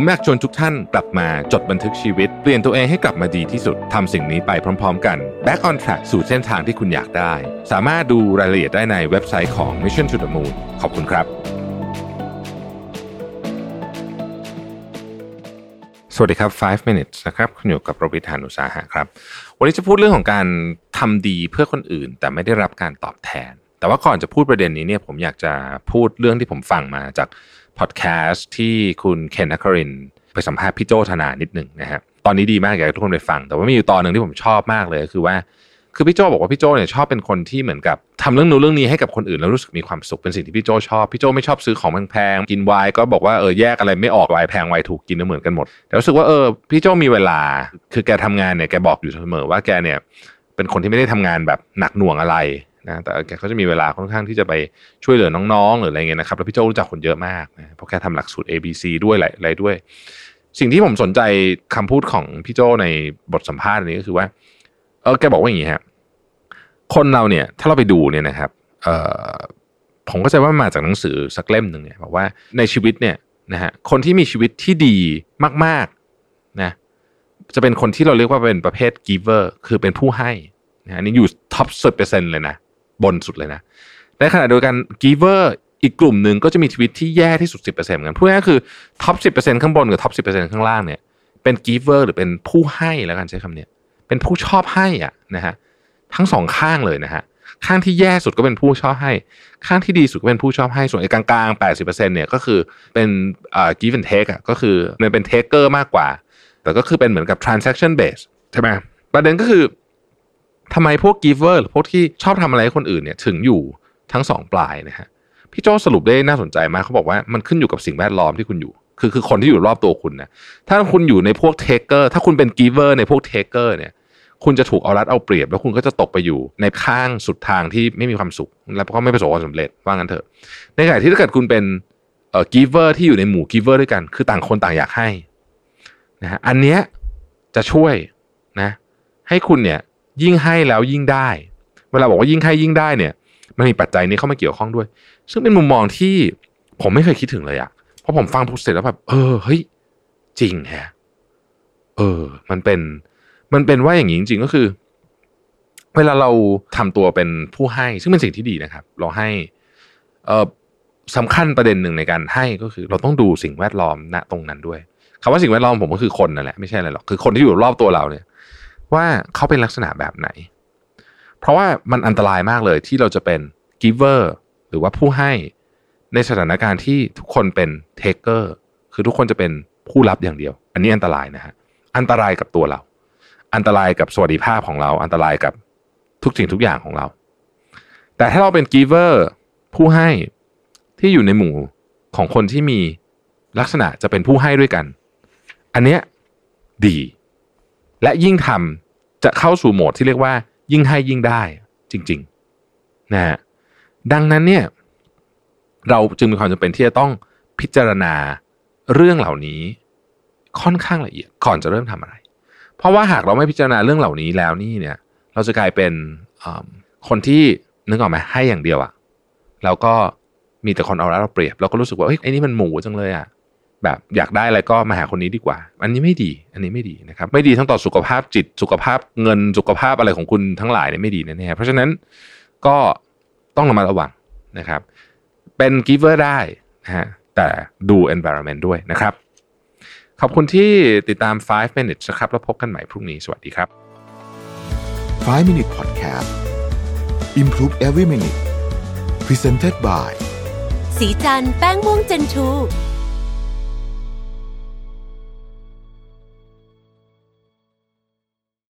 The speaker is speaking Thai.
ผมอยากชวนทุกท่านกลับมาจดบันทึกชีวิต เปลี่ยนตัวเองให้กลับมาดีที่สุดทำสิ่งนี้ไปพร้อม ๆ กัน Back on Track สู่เส้นทางที่คุณอยากได้ สามารถดูรายละเอียดได้ในเว็บไซต์ของ Mission to the Moon ขอบคุณครับ สวัสดีครับ 5 minutes นะครับ คุณอยู่กับประวิทยานุสาหะครับ วันนี้จะพูดเรื่องของการทำดีเพื่อคนอื่น แต่ไม่ได้รับการตอบแทน แต่ว่าก่อนจะพูดประเด็นนี้เนี่ยผมอยากจะพูดเรื่องที่ผมฟังมาจาก พอดแคสต์ที่คุณเคนนักครินไปสัมภาษณ์พี่โจธนานิดหนึ่งนะฮะตอนนี้ดีมากอยากให้ทุกคนไปฟัง แต่ว่ามีอยู่ตอนหนึ่งที่ผมชอบมากเลยคือว่าคือพี่โจบอกว่าพี่โจเนี่ยชอบเป็นคนที่เหมือนกับทำเรื่องนู้นเรื่องนี้ให้กับคนอื่นแล้วรู้สึกมีความสุขเป็นสิ่งที่พี่โจชอบพี่โจไม่ชอบซื้อของแพงๆกินไวน์ก็บอกว่าเออแยกอะไรไม่ออกไวน์แพงไวน์ถูกกินเหมือนกันหมดแต่รู้สึกว่าเออพี่โจมีเวลา คือแกทำงานเนี่ยแกบอกอยู่เสมอว่าแกเนี่ยเป็นคนที่ไม่ได้ทำงานแบบหนักหน่วงอะไร นะแต่แกก็จะมีเวลาค่อนข้างที่จะไปช่วยเหลือน้องๆหรืออะไรเงี้ยนะครับแล้วพี่โจ้รู้จักคนเยอะมากนะเพราะแกทำหลักสูตร ABC ด้วยอะไรด้วย สิ่งที่ผมสนใจคำพูดของพี่โจ้ในบทสัมภาษณ์นี้ก็คือว่าเออแกบอกว่าอย่างนี้ฮะคนเราเนี่ย ถ้าเราไปดูเนี่ยนะครับเออผมก็จะว่ามาจากหนังสือสักเล่มหนึ่งเนี่ยบอกว่าในชีวิตเนี่ยนะฮะคนที่มีชีวิตที่ดีมากๆนะจะเป็นคนที่เราเรียกว่าเป็นประเภท giver คือเป็นผู้ให้นะฮะนี่อยู่ท็อปสุดเปอร์เซ็นต์เลยนะ บนสุดเลยนะในขณะเดียวกัน giver อีกกลุ่มหนึ่งก็จะมีชีวิตที่แย่ที่สุด 10%เหมือนกันพูดง่ายคือท็อป 10%ข้างบนกับท็อป 10%ข้างล่างเนี่ยเป็น giver หรือเป็นผู้ให้แล้วกันใช้คำเนี้ยเป็นผู้ชอบให้อะนะฮะทั้งสองข้างเลยนะฮะข้างที่แย่สุดก็เป็นผู้ชอบให้ ข้างที่ดีสุดก็เป็นผู้ชอบให้ส่วนไอ้กลางๆ 80%เนี่ยก็คือเป็นอ่า give and take อะก็คือมันเป็น taker มากกว่า แต่ก็คือเป็นเหมือนกับ transaction base ใช่ไหมประเด็นก็คือ ทำไมพวก giver หรือพวกที่ชอบทำอะไรให้คนอื่นเนี่ยถึงอยู่ทั้งสองปลายนะฮะพี่โจสรุปได้น่าสนใจมากเขาบอกว่ามันขึ้นอยู่กับสิ่งแวดล้อมที่คุณอยู่ คือคือคนที่อยู่รอบตัวคุณนะถ้าคุณอยู่ในพวก taker ถ้าคุณเป็น giver ในพวก taker เนี่ย คุณจะถูกเอารัดเอาเปรียบ แล้วคุณก็จะตกไปอยู่ในข้างสุดทางที่ไม่มีความสุข แล้วก็ไม่ประสบความสำเร็จว่างั้นเถอะ ในขณะที่ถ้าเกิดคุณเป็นเอ่อ giver ที่อยู่ในหมู่ giver ด้วยกัน คือต่างคนต่างอยากให้นะฮะอันเนี้ยจะช่วยนะ ให้คุณเนี่ย ยิ่งให้แล้วยิ่งได้ เวลาบอกว่ายิ่งให้ยิ่งได้เนี่ย มันมีปัจจัยนี้เข้ามาเกี่ยวข้องด้วย ซึ่งเป็นมุมมองที่ผมไม่เคยคิดถึงเลยอะเพราะผมฟังพูดเสร็จแล้วแบบเออเฮ้ยจริงแฮะเออ มันเป็นมันเป็นว่าอย่างนี้จริงๆก็คือ เวลาเราทำตัวเป็นผู้ให้ ซึ่งเป็นสิ่งที่ดีนะครับ เราให้เออสำคัญประเด็นหนึ่งในการให้ก็คือ เราต้องดูสิ่งแวดล้อมณตรงนั้นด้วยคำว่าสิ่งแวดล้อมผมก็คือคนนั่นแหละไม่ใช่อะไรหรอกคือคนที่อยู่รอบตัวเราเนี่ย ว่าเขาเป็นลักษณะแบบไหน เพราะว่ามันอันตรายมากเลยที่เราจะเป็น giver หรือว่าผู้ให้ในสถานการณ์ที่ทุกคนเป็น taker คือทุกคนจะเป็นผู้รับอย่างเดียว อันนี้อันตรายนะฮะอันตรายกับตัวเรา อันตรายกับสวัสดิภาพของเรา อันตรายกับทุกสิ่งทุกอย่างของเรา แต่ถ้าเราเป็น giver ผู้ให้ที่อยู่ในหมู่ของคนที่มีลักษณะจะเป็นผู้ให้ด้วยกัน อันเนี้ยดี และยิ่งทำจะเข้าสู่โหมดที่เรียกว่า ยิ่งให้ยิ่งได้จริงๆนะฮะดังนั้นเนี่ยเราจึงมีความจำเป็นที่จะต้องพิจารณาเรื่องเหล่านี้ค่อนข้างละเอียดก่อนจะเริ่มทำอะไร เพราะว่าหากเราไม่พิจารณาเรื่องเหล่านี้แล้วนี่เนี่ย เราจะกลายเป็นคนที่นึกออกไหมให้อย่างเดียวอะแล้วก็มีแต่คนเอาแล้วเราเปรียบเราก็รู้สึกว่าเฮ้ยไอ้นี่มันหมูจังเลยอะ แบบอยากได้อะไรก็มาหาคนนี้ดีกว่า อันนี้ไม่ดี อันนี้ไม่ดีนะครับ ไม่ดีทั้งต่อสุขภาพจิต สุขภาพเงิน สุขภาพอะไรของคุณทั้งหลายเนี่ยไม่ดีแน่ๆ เพราะฉะนั้นก็ต้องระมัดระวังนะครับ เป็น giver ได้นะฮะ แต่ดู environment ด้วยนะครับ ขอบคุณที่ติดตาม 5 minutes นะครับ แล้วพบกันใหม่พรุ่งนี้ สวัสดีครับ 5 Minute Podcast Improve Every Minute Presented by สีจันแป้งม่วงเจนทู